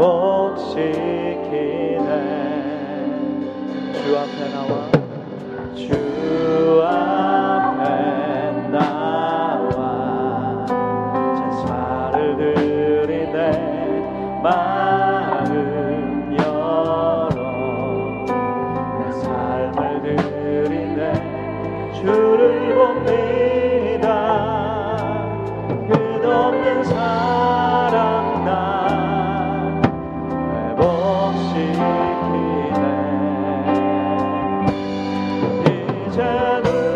회 회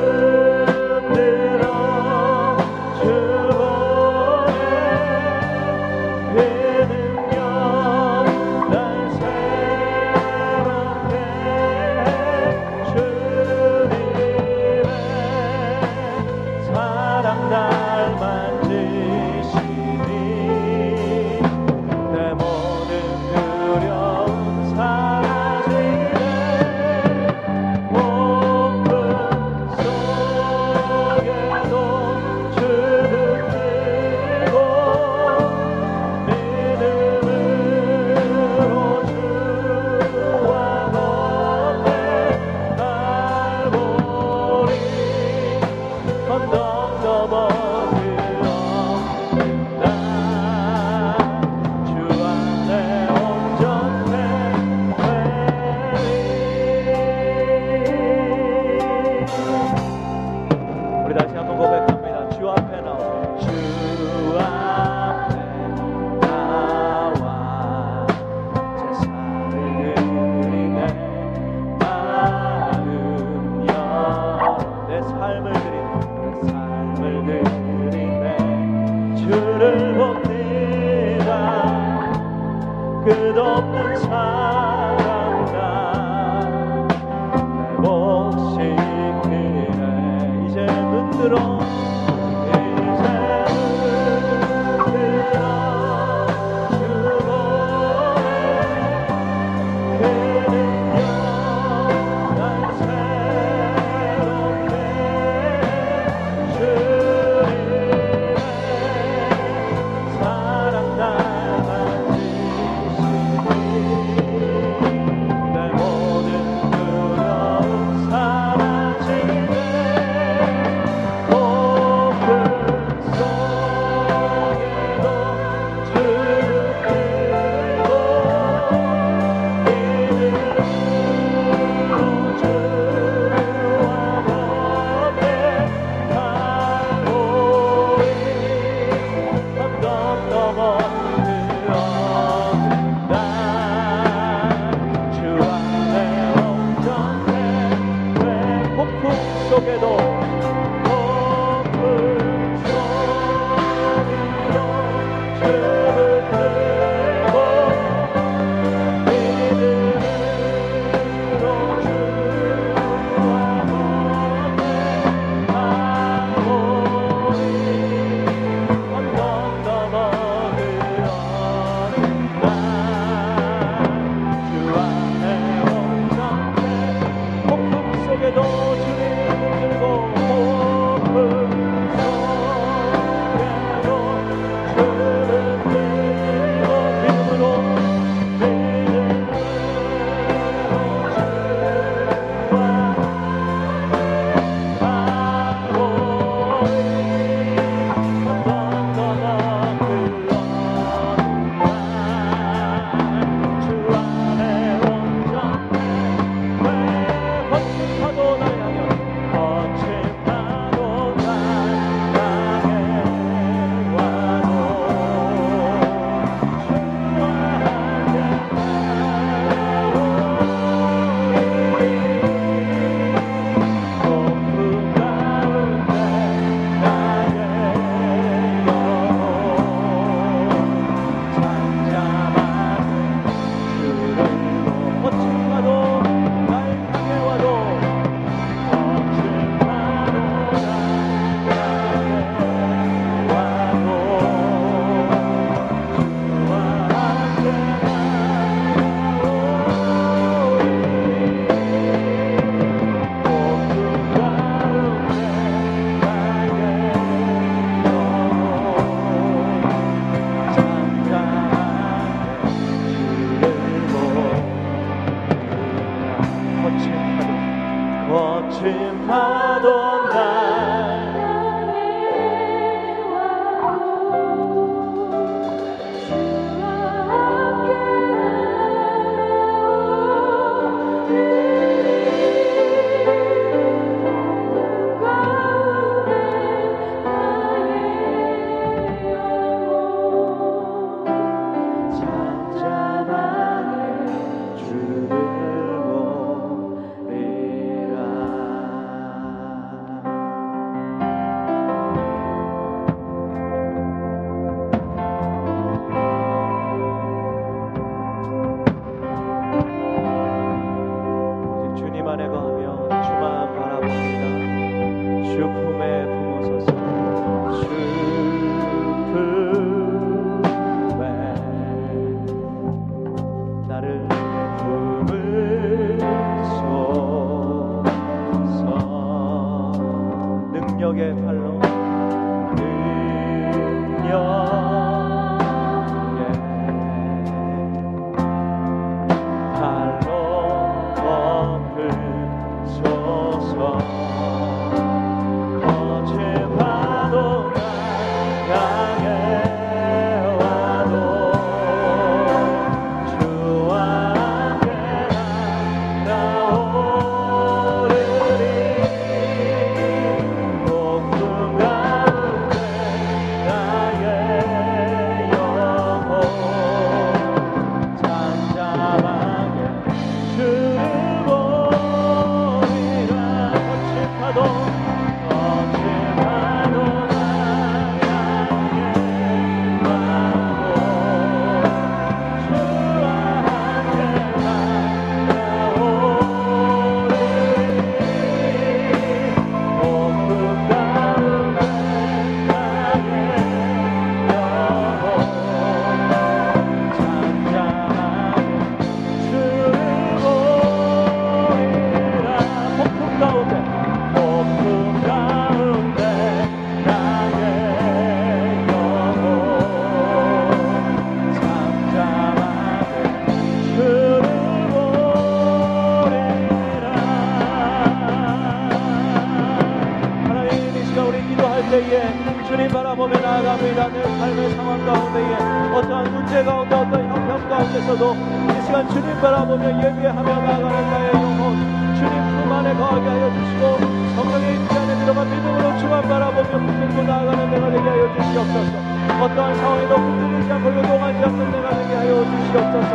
능력의 팔로 때에 주님 바라보며 나아갑니다. 내 삶의 상황 가운데에 어떠한 문제 가운데 어떠한 형편 가운데서도 이 시간 주님 바라보며 예배하며 나아가는 나의 영혼 주님 품 안에 거하게 하여 주시고 성령의 임재 안에 들어가 믿음으로 주만 바라보며 붙들고 나아가는 내가 되게 하여 주시옵소서. 어떠한 상황에도 흔들리지 않고 요동하지 않는 내가 되게 하여 주시옵소서.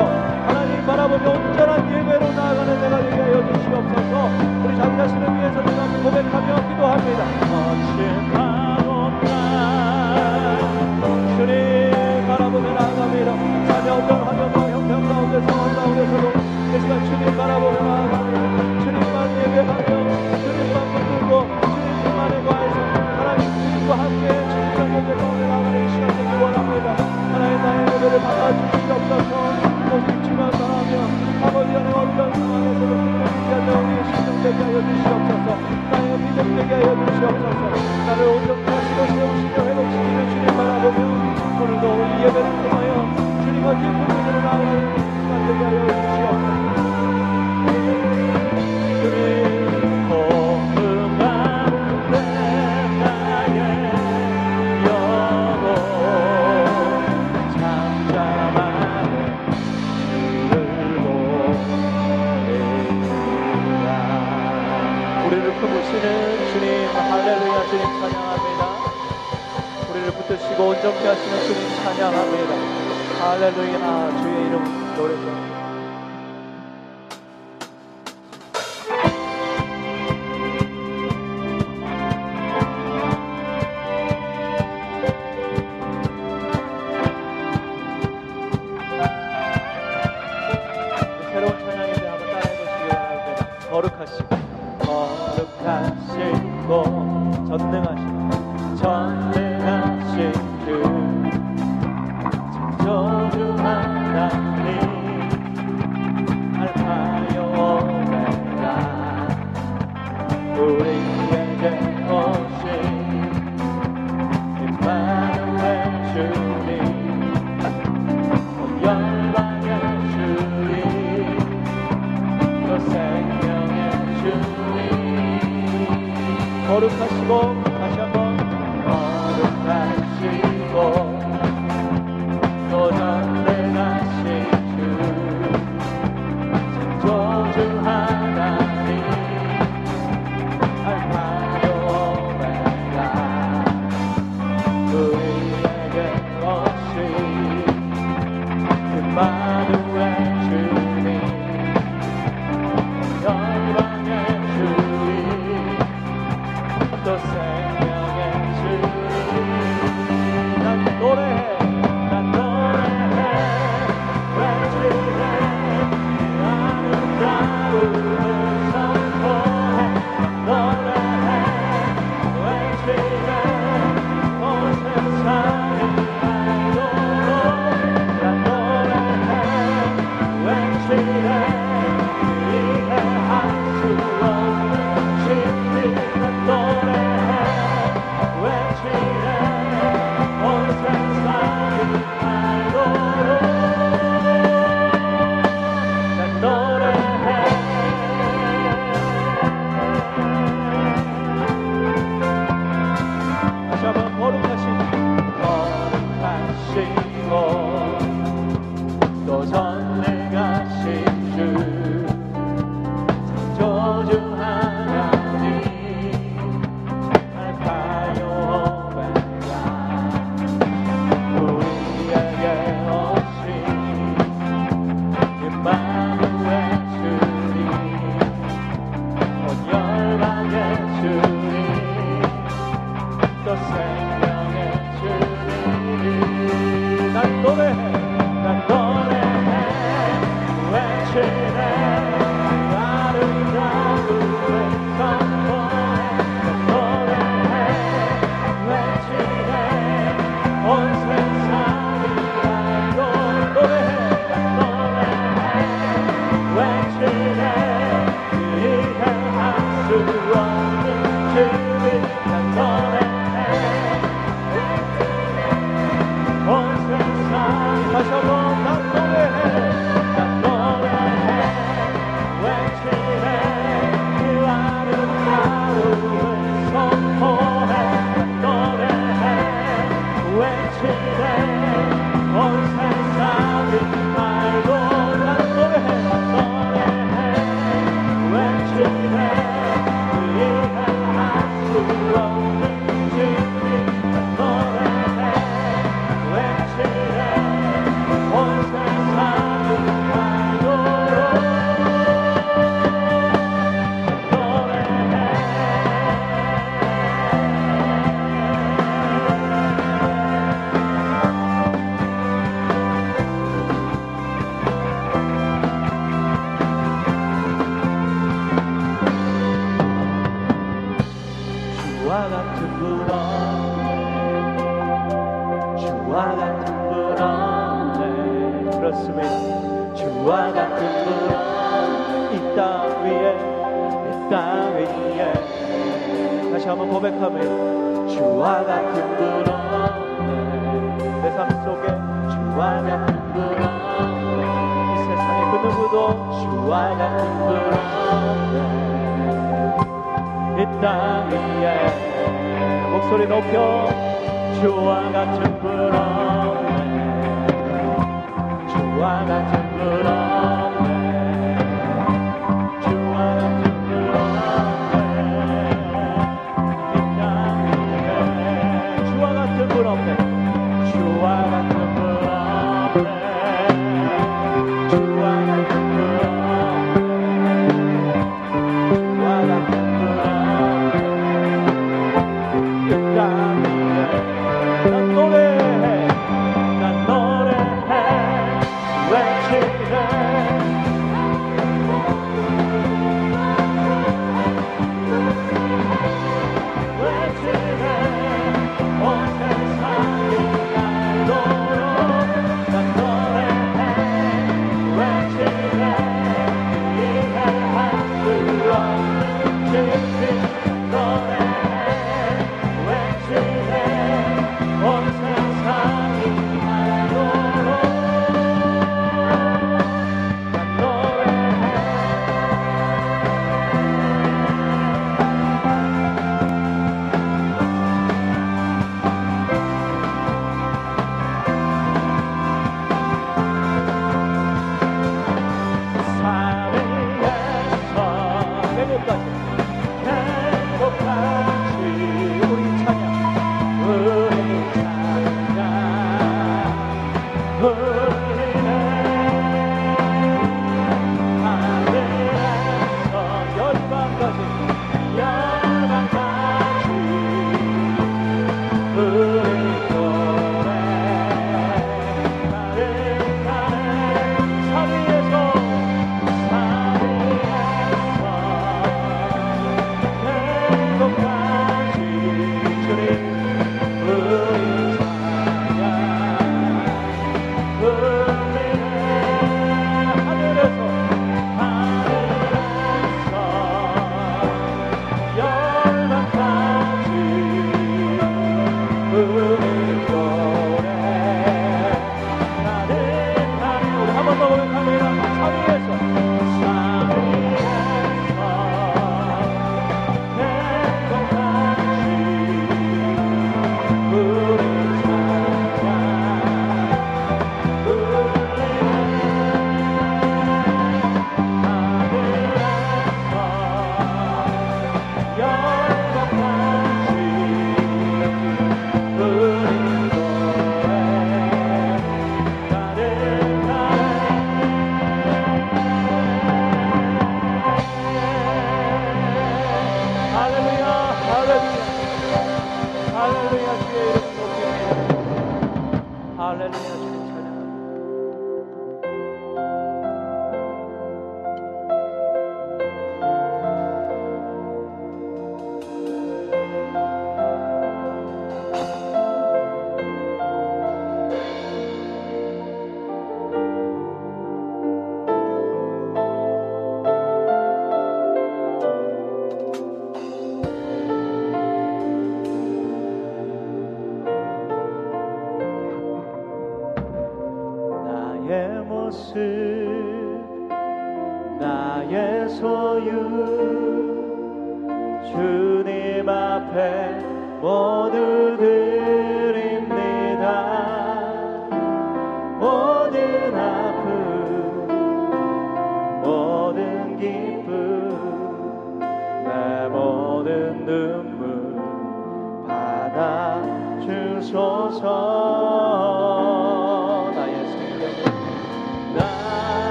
하나님 바라보며 온전한 예배로 나아가는 내가 되게 하여 주시옵소서. 우리 자기 자신을 위해서 내가 고백하며 기도합니다 주님 바라보며 나아갑니다 주님만 예배하며 주님만 붙들고 주님 품 안에 거해서 하나님 주님과 함께 주님과 예배 가운데 나아가는 이 시간 되기 원합니다. 하나님 나의 예배를 받아주시옵소서 오직 주만 바라며 아버지 안에 어떤 상황에서도 믿음이 않는 우리의 심령 되게 하여 주시옵소서. 나의 믿음 되게 하여 주시옵소서. 나를 온전히 하시고 세우시며 회복시키는 주님 바라보며 통하여 주님과 기쁨 되기를 나아가는 시간 되게 하여 주시옵소서 붙드시고 온전케 하시는 주님 찬양합니다. 할렐루야. 주의 이름 노래합니다 オルカシ Thank you. 이 땅 위에 목소리 높여 주와 같은 분 없네 주와 같은 분 없네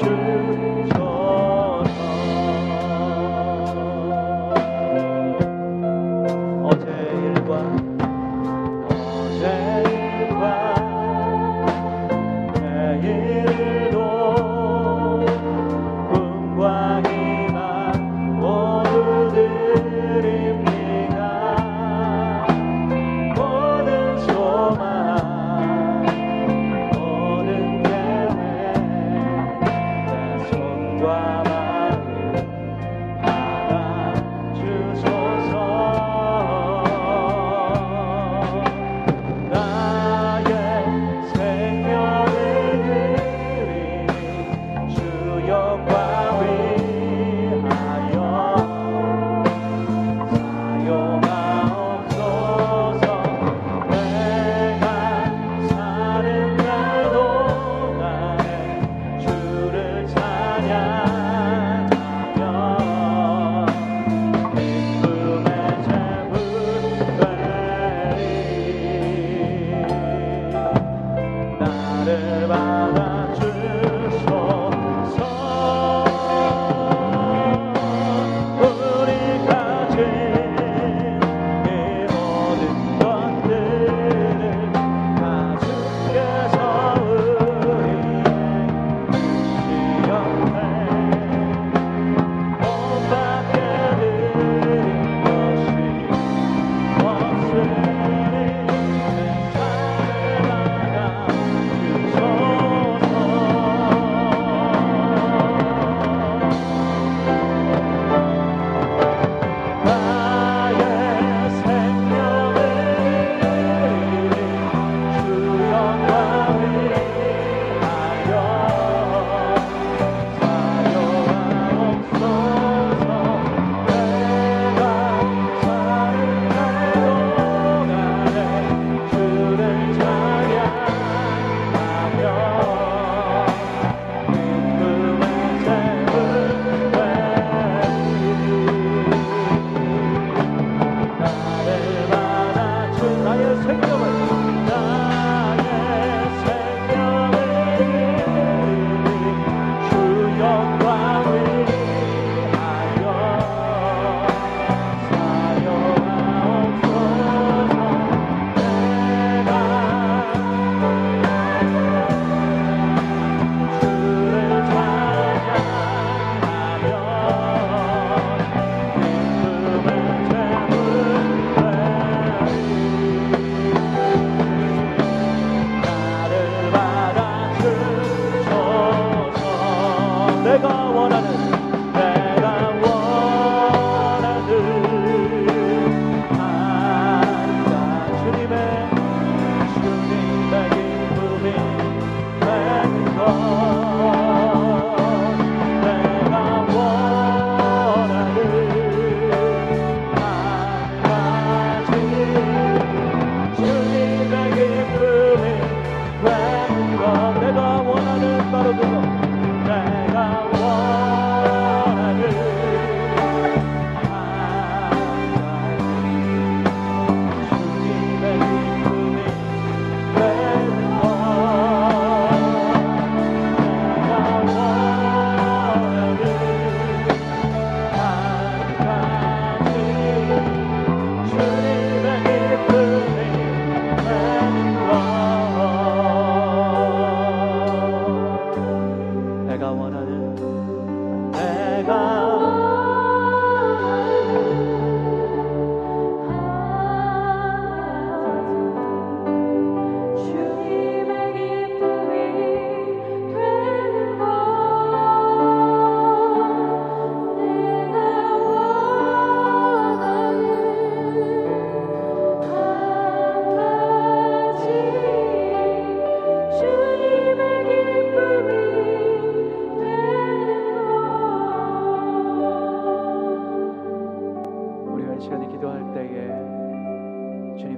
받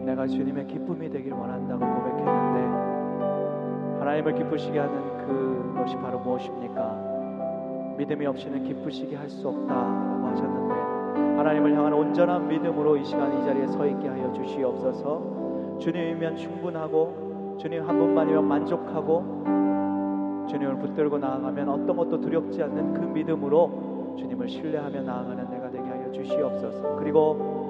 하나님 내가 주님의 기쁨이 되길 원한다고 고백했는데 하나님을 기쁘시게 하는 그것이 바로 무엇입니까? 믿음이 없이는 기쁘시게 할 수 없다라고 하셨는데 하나님을 향한 온전한 믿음으로 이 시간 이 자리에 서 있게 하여 주시옵소서 주님이면 충분하고 주님 한 분만이면 만족하고 주님을 붙들고 나아가면 어떤 것도 두렵지 않는 그 믿음으로 주님을 신뢰하며 나아가는 내가 되게 하여 주시옵소서 그리고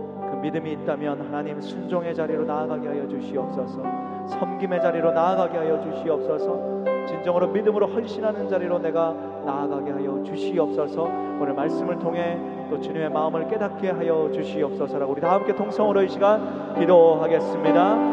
믿음이 있다면 하나님 순종의 자리로 나아가게 하여 주시옵소서. 섬김의 자리로 나아가게 하여 주시옵소서. 진정으로 믿음으로 헌신하는 자리로 내가 나아가게 하여 주시옵소서. 오늘 말씀을 통해 또 주님의 마음을 깨닫게 하여 주시옵소서라고 우리 다 함께 통성으로 이 시간 기도하겠습니다.